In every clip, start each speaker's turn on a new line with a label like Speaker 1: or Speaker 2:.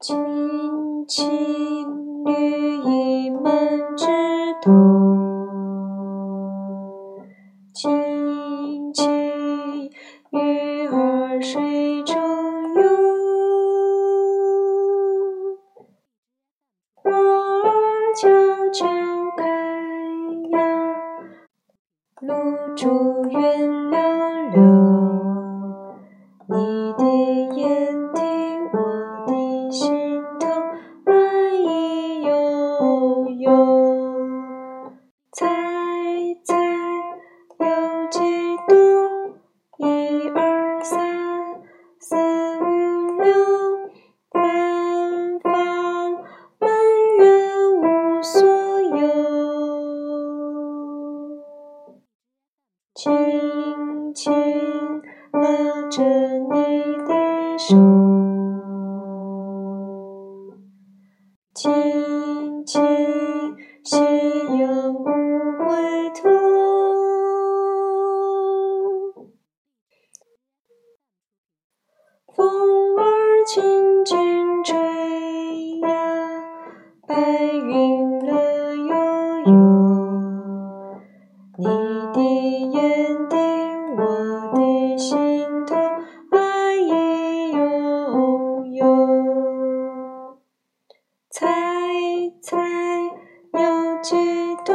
Speaker 1: 青青绿意满枝头，青青鱼儿水中游，花儿悄悄开呀，露珠圆溜溜。着你的手，轻轻夕阳不回头，风儿轻轻吹呀，白云乐悠悠，你的眼底，我的心。动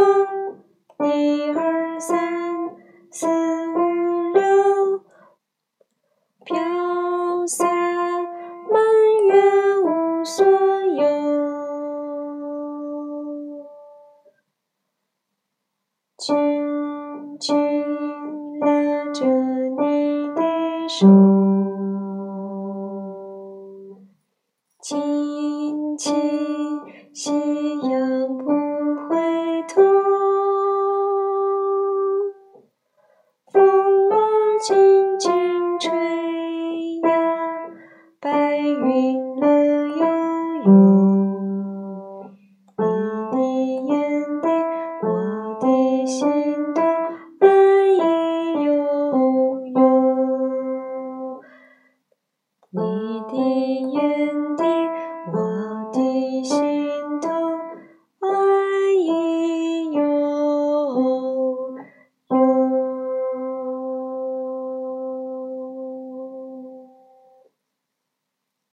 Speaker 1: 一二三四五六飘洒满月无所有。轻轻拉着你的手。轻轻。轻轻吹呀，白云乐悠悠。你的眼底，我的心都暖意悠悠。你的眼底，我。